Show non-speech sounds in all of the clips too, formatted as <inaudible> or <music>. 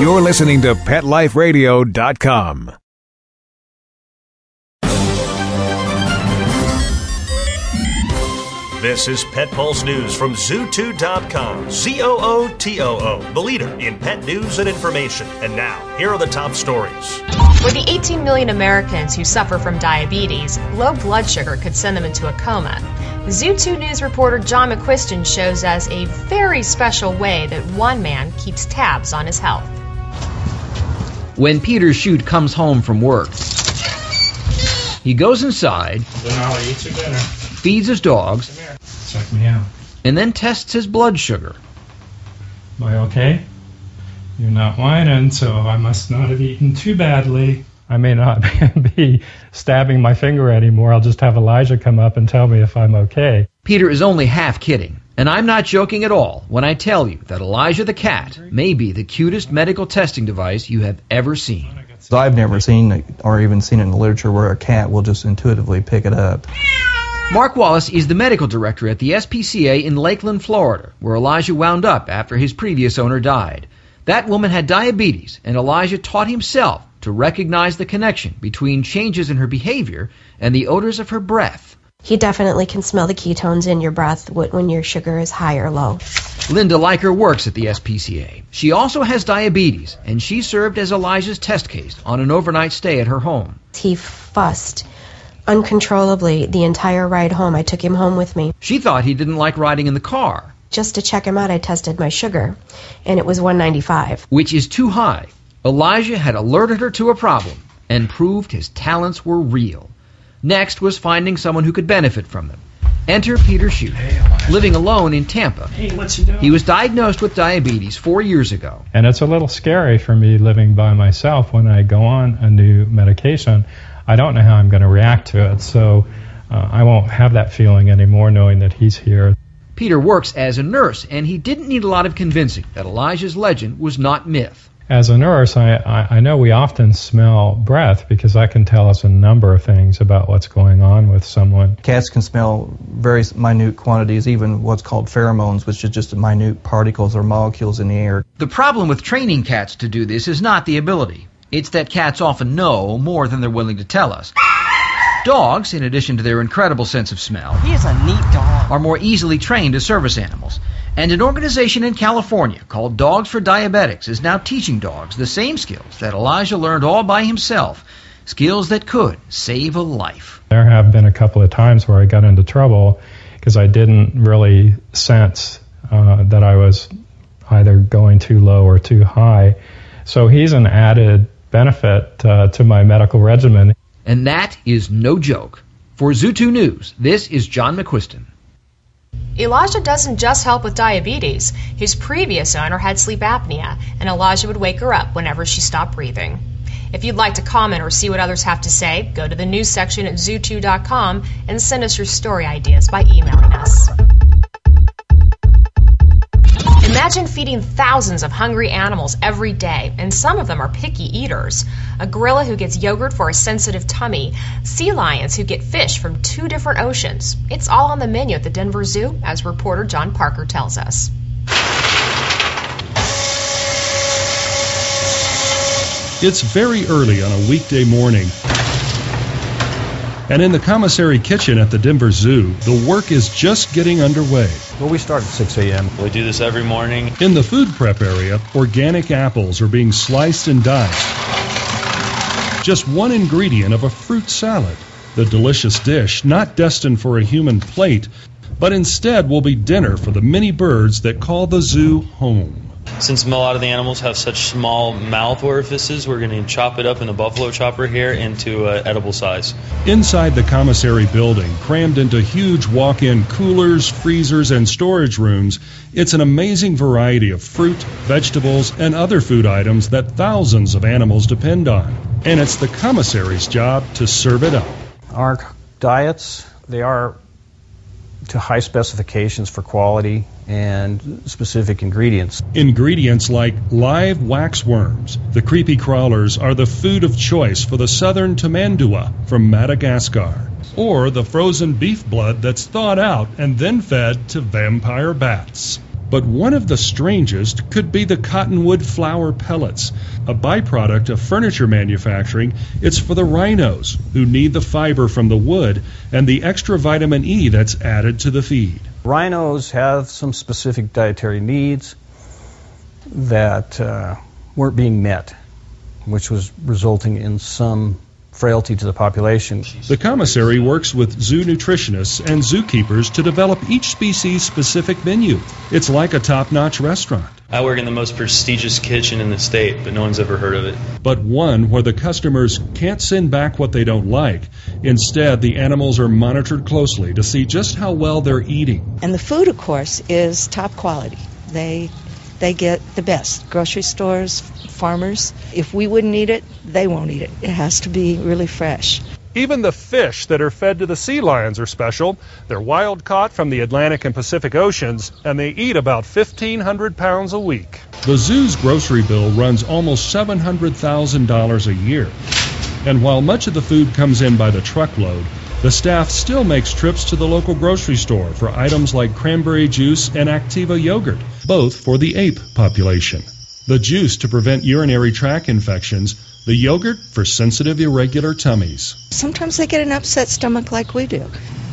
You're listening to PetLifeRadio.com. This is Pet Pulse News from Zootoo.com. Z O O T O O, the leader in pet news and information. And now, here are the top stories. For the 18 million Americans who suffer from diabetes, low blood sugar could send them into a coma. Zootoo News reporter John McQuiston shows us a very special way that one man keeps tabs on his health. When Peter Shute comes home from work, he goes inside, Denali, eat your dinner. feeds his dogs, Check me out. and then tests his blood sugar. Am I okay? You're not whining, so I must not have eaten too badly. I may not <laughs> be stabbing my finger anymore. I'll just have Elijah come up and tell me if I'm okay. Peter is only half kidding, and I'm not joking at all when I tell you that Elijah the cat may be the cutest medical testing device you have ever seen. I've never seen or even seen in the literature where a cat will just intuitively pick it up. Mark Wallace is the medical director at the SPCA in Lakeland, Florida, where Elijah wound up after his previous owner died. That woman had diabetes, and Elijah taught himself to recognize the connection between changes in her behavior and the odors of her breath. He definitely can smell the ketones in your breath when your sugar is high or low. Linda Leiker works at the SPCA. She also has diabetes, and she served as Elijah's test case on an overnight stay at her home. He fussed uncontrollably the entire ride home. I took him home with me. She thought he didn't like riding in the car, Just to check him out, I tested my sugar, and it was 195. which is too high. Elijah had alerted her to a problem and proved his talents were real. Next was finding someone who could benefit from them. Enter Peter Shute, living alone in Tampa. Hey, what you doing? He was diagnosed with diabetes four years ago. And it's a little scary for me living by myself when I go on a new medication. I don't know how I'm going to react to it, so uh, I won't have that feeling anymore knowing that he's here. Peter works as a nurse, and he didn't need a lot of convincing that Elijah's legend was not myth. As a nurse, I, I, I know we often smell breath because that can tell us a number of things about what's going on with someone. Cats can smell very minute quantities, even what's called pheromones, which is just minute particles or molecules in the air. The problem with training cats to do this is not the ability. It's that cats often know more than they're willing to tell us. Dogs, in addition to their incredible sense of smell, He is a neat dog. are more easily trained as service animals. And an organization in California called Dogs for Diabetics is now teaching dogs the same skills that Elijah learned all by himself, skills that could save a life. There have been a couple of times where I got into trouble because I didn't really sense uh, that I was either going too low or too high. So he's an added benefit uh, to my medical regimen. And that is no joke. For Zootoo News, this is John McQuiston. Elijah doesn't just help with diabetes. His previous owner had sleep apnea, and Elijah would wake her up whenever she stopped breathing. If you'd like to comment or see what others have to say, go to the news section at zootoo.com and send us your story ideas by emailing us. Imagine feeding thousands of hungry animals every day, and some of them are picky eaters. A gorilla who gets yogurt for a sensitive tummy, sea lions who get fish from two different oceans. It's all on the menu at the Denver Zoo, as reporter John Parker tells us. It's very early on a weekday morning. And in the commissary kitchen at the Denver Zoo, the work is just getting underway. Well, we start at 6 a.m. We do this every morning. In the food prep area, organic apples are being sliced and diced. Just one ingredient of a fruit salad. The delicious dish, not destined for a human plate, but instead will be dinner for the many birds that call the zoo home. Since a lot of the animals have such small mouth orifices, we're going to chop it up in the buffalo chopper here into uh, edible size. Inside the commissary building, crammed into huge walk in coolers, freezers, and storage rooms, it's an amazing variety of fruit, vegetables, and other food items that thousands of animals depend on. And it's the commissary's job to serve it up. Our diets, they are to high specifications for quality and specific ingredients. Ingredients like live waxworms. The creepy crawlers are the food of choice for the southern tamandua from Madagascar. Or the frozen beef blood that's thawed out and then fed to vampire bats. But one of the strangest could be the cottonwood flower pellets. A byproduct of furniture manufacturing, it's for the rhinos who need the fiber from the wood and the extra vitamin E that's added to the feed. Rhinos have some specific dietary needs that uh, weren't being met, which was resulting in some frailty to the population. The commissary works with zoo nutritionists and zookeepers to develop each species specific menu. It's like a top notch restaurant. I work in the most prestigious kitchen in the state, but no one's ever heard of it. But one where the customers can't send back what they don't like. Instead, the animals are monitored closely to see just how well they're eating. And the food, of course, is top quality. They they get the best. Grocery stores, farmers, if we wouldn't eat it, they won't eat it. It has to be really fresh. Even the fish that are fed to the sea lions are special. They're wild caught from the Atlantic and Pacific Oceans, and they eat about 1,500 pounds a week. The zoo's grocery bill runs almost $700,000 a year. And while much of the food comes in by the truckload, the staff still makes trips to the local grocery store for items like cranberry juice and Activia yogurt, both for the ape population. The juice to prevent urinary tract infections, the yogurt for sensitive irregular tummies. Sometimes they get an upset stomach like we do.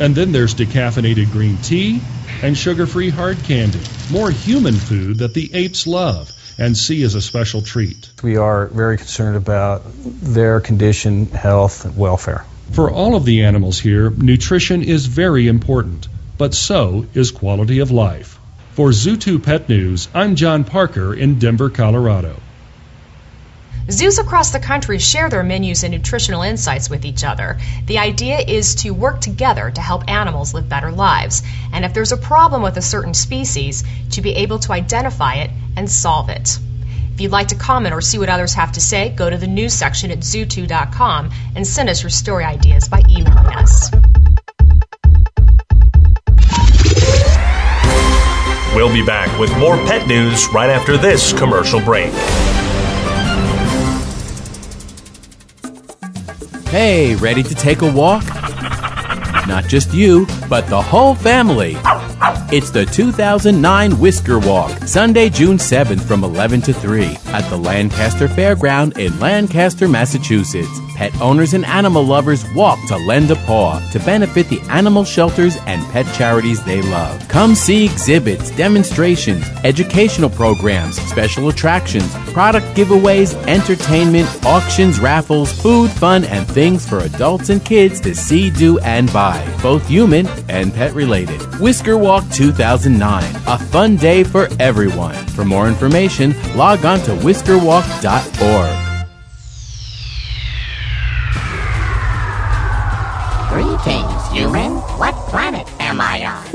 And then there's decaffeinated green tea and sugar-free hard candy, more human food that the apes love and see as a special treat. We are very concerned about their condition, health, and welfare. For all of the animals here, nutrition is very important, but so is quality of life. For Zootoo Pet News, I'm John Parker in Denver, Colorado. Zoos across the country share their menus and nutritional insights with each other. The idea is to work together to help animals live better lives, and if there's a problem with a certain species, to be able to identify it and solve it. If you'd like to comment or see what others have to say, go to the news section at zootoo.com and send us your story ideas by emailing us. We'll be back with more pet news right after this commercial break. Hey, ready to take a walk? Not just you, but the whole family. It's the 2009 Whisker Walk, Sunday, June 7th from 11 to 3 at the Lancaster Fairground in Lancaster, Massachusetts. Pet owners and animal lovers walk to lend a paw to benefit the animal shelters and pet charities they love. Come see exhibits, demonstrations, educational programs, special attractions, product giveaways, entertainment, auctions, raffles, food, fun, and things for adults and kids to see, do, and buy, both human and pet related. Whisker Walk 2009, a fun day for everyone. For more information, log on to whiskerwalk.org.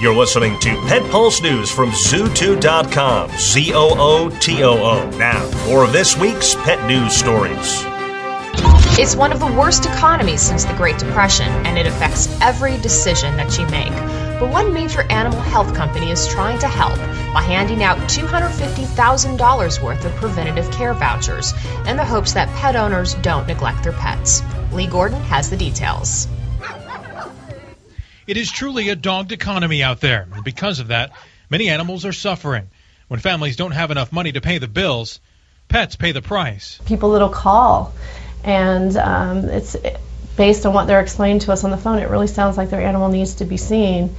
You're listening to Pet Pulse News from Zootoo.com. Z O O T O O. Now, more of this week's pet news stories. It's one of the worst economies since the Great Depression, and it affects every decision that you make. But one major animal health company is trying to help by handing out $250,000 worth of preventative care vouchers in the hopes that pet owners don't neglect their pets. Lee Gordon has the details. It is truly a dogged economy out there, and because of that, many animals are suffering. When families don't have enough money to pay the bills, pets pay the price. People that'll call, and um, it's based on what they're explaining to us on the phone. It really sounds like their animal needs to be seen,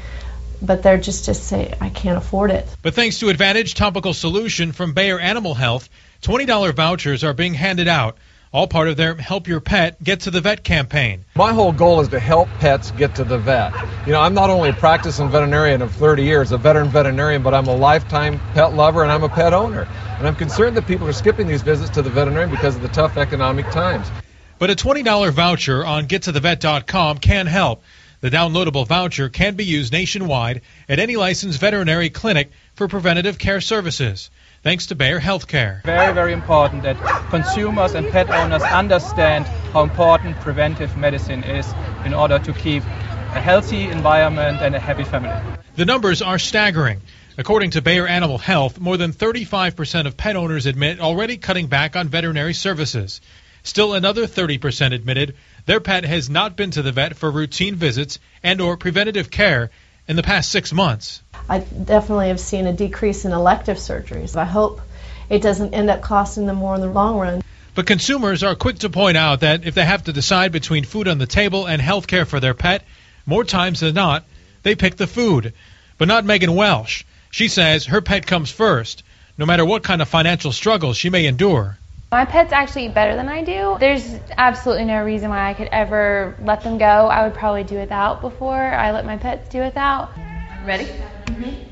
but they're just just say, "I can't afford it." But thanks to Advantage Topical Solution from Bayer Animal Health, $20 vouchers are being handed out all part of their Help Your Pet Get to the Vet campaign. My whole goal is to help pets get to the vet. You know, I'm not only a practicing veterinarian of 30 years, a veteran veterinarian, but I'm a lifetime pet lover and I'm a pet owner. And I'm concerned that people are skipping these visits to the veterinarian because of the tough economic times. But a $20 voucher on gettothevet.com can help. The downloadable voucher can be used nationwide at any licensed veterinary clinic for preventative care services thanks to Bayer Healthcare. Very, very important that consumers and pet owners understand how important preventive medicine is in order to keep a healthy environment and a happy family. The numbers are staggering. According to Bayer Animal Health, more than 35% of pet owners admit already cutting back on veterinary services. Still another 30% admitted their pet has not been to the vet for routine visits and or preventative care in the past 6 months. I definitely have seen a decrease in elective surgeries. I hope it doesn't end up costing them more in the long run. But consumers are quick to point out that if they have to decide between food on the table and health care for their pet, more times than not, they pick the food. But not Megan Welsh. She says her pet comes first, no matter what kind of financial struggles she may endure. My pets actually eat better than I do. There's absolutely no reason why I could ever let them go. I would probably do without before I let my pets do without. Ready? Mm-hmm.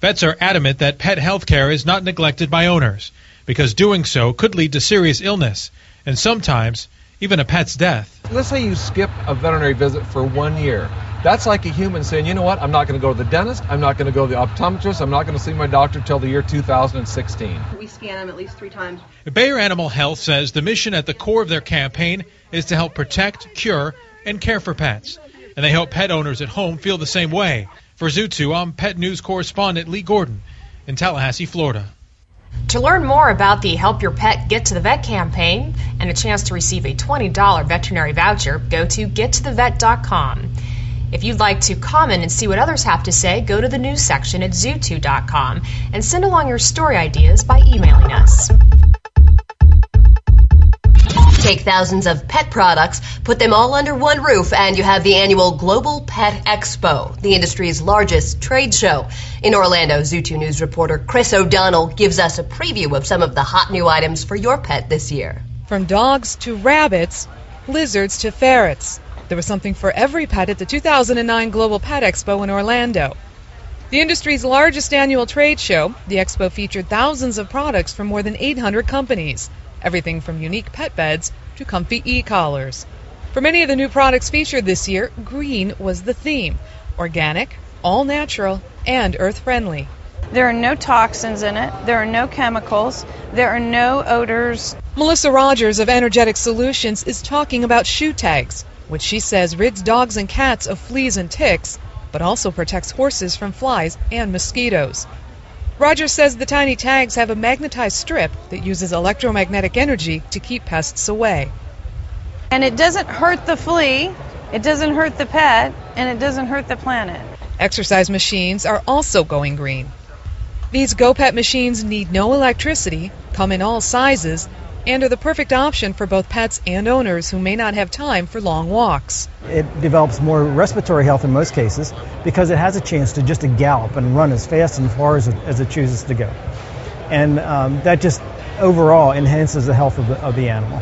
Vets are adamant that pet health care is not neglected by owners, because doing so could lead to serious illness, and sometimes even a pet's death. Let's say you skip a veterinary visit for one year. That's like a human saying, you know what, I'm not going to go to the dentist, I'm not going to go to the optometrist, I'm not going to see my doctor till the year 2016. We scan them at least three times. Bayer Animal Health says the mission at the core of their campaign is to help protect, cure, and care for pets. And they hope pet owners at home feel the same way. For Zootoo, I'm Pet News correspondent Lee Gordon in Tallahassee, Florida. To learn more about the Help Your Pet Get to the Vet campaign and a chance to receive a $20 veterinary voucher, go to gettothevet.com. If you'd like to comment and see what others have to say, go to the news section at zootoo.com and send along your story ideas by emailing us. Take thousands of pet products, put them all under one roof, and you have the annual Global Pet Expo, the industry's largest trade show. In Orlando, Zootoo News reporter Chris O'Donnell gives us a preview of some of the hot new items for your pet this year. From dogs to rabbits, lizards to ferrets. There was something for every pet at the 2009 Global Pet Expo in Orlando. The industry's largest annual trade show, the expo featured thousands of products from more than 800 companies, everything from unique pet beds to comfy e-collars. For many of the new products featured this year, green was the theme. Organic, all natural, and earth friendly. There are no toxins in it. There are no chemicals. There are no odors. Melissa Rogers of Energetic Solutions is talking about Shoo Tags, which she says rids dogs and cats of fleas and ticks, but also protects horses from flies and mosquitoes. Rogers says the tiny tags have a magnetized strip that uses electromagnetic energy to keep pests away. And it doesn't hurt the flea, it doesn't hurt the pet, and it doesn't hurt the planet. Exercise machines are also going green. These GoPet machines need no electricity, come in all sizes, and are the perfect option for both pets and owners who may not have time for long walks. It develops more respiratory health in most cases because it has a chance to just to gallop and run as fast and far as it, as it chooses to go. And um, that just overall enhances the health of the, of the animal.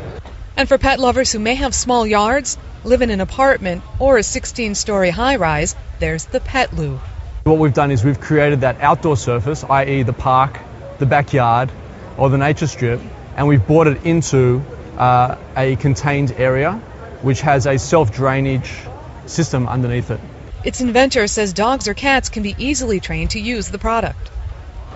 And for pet lovers who may have small yards, live in an apartment, or a 16 story high rise, there's the Pet Loo. What we've done is we've created that outdoor surface, i.e., the park, the backyard, or the nature strip, and we've brought it into uh, a contained area which has a self drainage system underneath it. Its inventor says dogs or cats can be easily trained to use the product.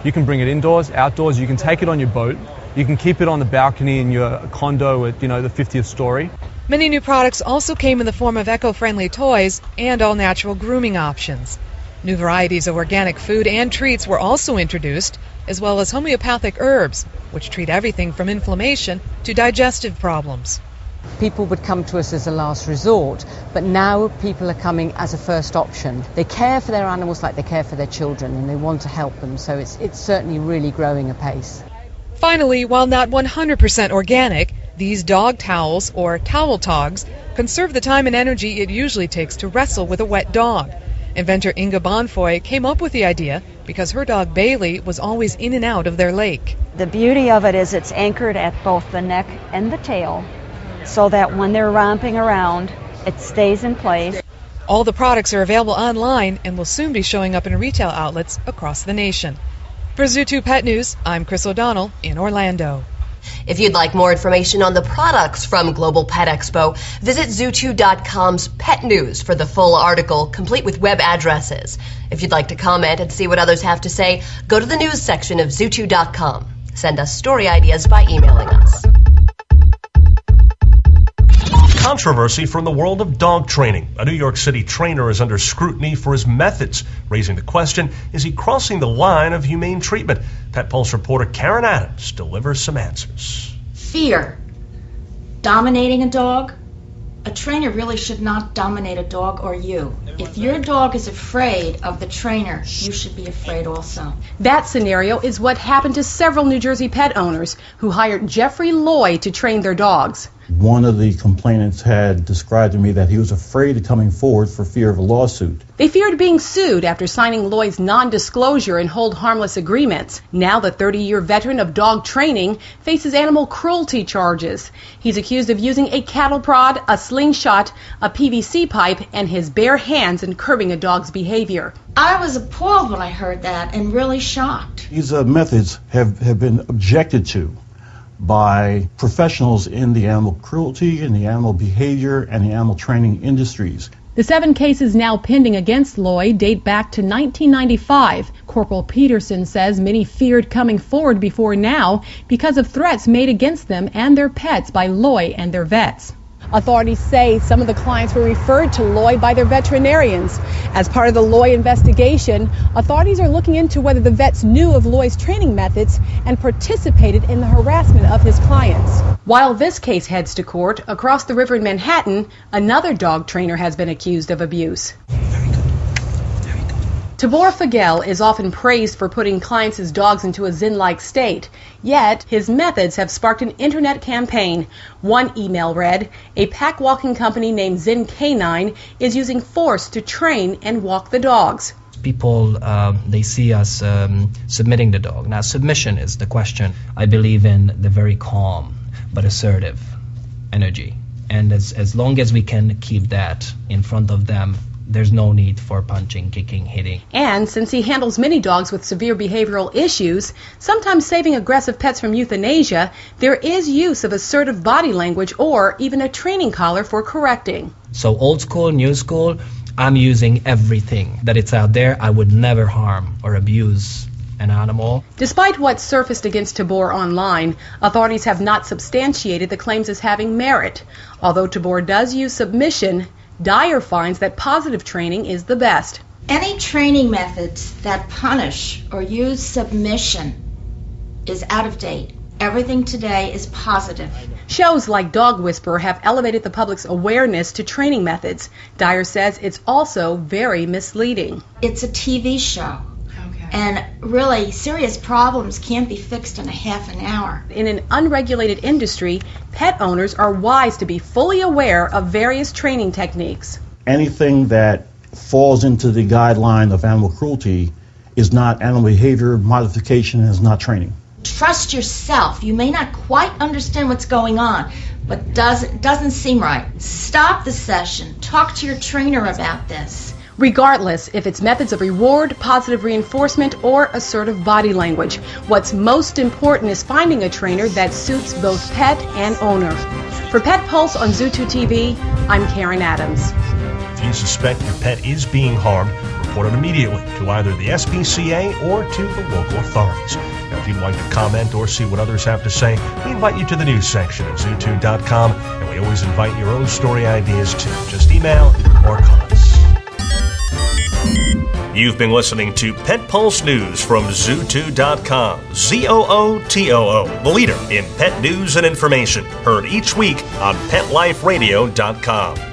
You can bring it indoors, outdoors, you can take it on your boat, you can keep it on the balcony in your condo at, you know, the 50th story. Many new products also came in the form of eco-friendly toys and all-natural grooming options. New varieties of organic food and treats were also introduced, as well as homeopathic herbs, which treat everything from inflammation to digestive problems. People would come to us as a last resort, but now people are coming as a first option. They care for their animals like they care for their children, and they want to help them, so it's, it's certainly really growing apace. Finally, while not 100% organic, these dog towels, or towel togs, conserve the time and energy it usually takes to wrestle with a wet dog. Inventor Inga Bonfoy came up with the idea because her dog Bailey was always in and out of their lake. The beauty of it is it's anchored at both the neck and the tail so that when they're romping around, it stays in place. All the products are available online and will soon be showing up in retail outlets across the nation. For Zootoo Pet News, I'm Chris O'Donnell in Orlando. If you'd like more information on the products from Global Pet Expo, visit zootoo.com's Pet News for the full article, complete with web addresses. If you'd like to comment and see what others have to say, go to the news section of zootoo.com. Send us story ideas by emailing us. Controversy from the world of dog training. A New York City trainer is under scrutiny for his methods, raising the question is he crossing the line of humane treatment? Pet Pulse reporter Karen Adams delivers some answers. Fear. Dominating a dog. A trainer really should not dominate a dog or you. If your dog is afraid of the trainer, you should be afraid also. That scenario is what happened to several New Jersey pet owners who hired Jeffrey Loy to train their dogs. One of the complainants had described to me that he was afraid of coming forward for fear of a lawsuit. They feared being sued after signing Lloyd's non disclosure and hold harmless agreements. Now, the 30 year veteran of dog training faces animal cruelty charges. He's accused of using a cattle prod, a slingshot, a PVC pipe, and his bare hands in curbing a dog's behavior. I was appalled when I heard that and really shocked. These uh, methods have, have been objected to by professionals in the animal cruelty, in the animal behavior, and the animal training industries. The seven cases now pending against Loy date back to 1995. Corporal Peterson says many feared coming forward before now because of threats made against them and their pets by Loy and their vets. Authorities say some of the clients were referred to Loy by their veterinarians. As part of the Loy investigation, authorities are looking into whether the vets knew of Loy's training methods and participated in the harassment of his clients. While this case heads to court, across the river in Manhattan, another dog trainer has been accused of abuse. Tabor Fagel is often praised for putting clients' dogs into a zen-like state. Yet, his methods have sparked an internet campaign. One email read, a pack walking company named Zen Canine is using force to train and walk the dogs. People, um, they see us um, submitting the dog. Now, submission is the question. I believe in the very calm but assertive energy. And as, as long as we can keep that in front of them, there's no need for punching, kicking, hitting. And since he handles many dogs with severe behavioral issues, sometimes saving aggressive pets from euthanasia, there is use of assertive body language or even a training collar for correcting. So, old school, new school, I'm using everything that it's out there. I would never harm or abuse an animal. Despite what surfaced against Tabor online, authorities have not substantiated the claims as having merit. Although Tabor does use submission, Dyer finds that positive training is the best. Any training methods that punish or use submission is out of date. Everything today is positive. Shows like Dog Whisperer have elevated the public's awareness to training methods. Dyer says it's also very misleading. It's a TV show. And really, serious problems can't be fixed in a half an hour. In an unregulated industry, pet owners are wise to be fully aware of various training techniques. Anything that falls into the guideline of animal cruelty is not animal behavior modification and is not training. Trust yourself. You may not quite understand what's going on, but doesn't doesn't seem right. Stop the session. Talk to your trainer about this. Regardless if it's methods of reward, positive reinforcement, or assertive body language, what's most important is finding a trainer that suits both pet and owner. For Pet Pulse on Zootoo TV, I'm Karen Adams. If you suspect your pet is being harmed, report it immediately to either the SPCA or to the local authorities. Now, if you'd like to comment or see what others have to say, we invite you to the news section at zootoo.com, and we always invite your own story ideas too. Just email or call. You've been listening to Pet Pulse News from Zootoo.com. Z O O T O O, the leader in pet news and information. Heard each week on PetLifeRadio.com.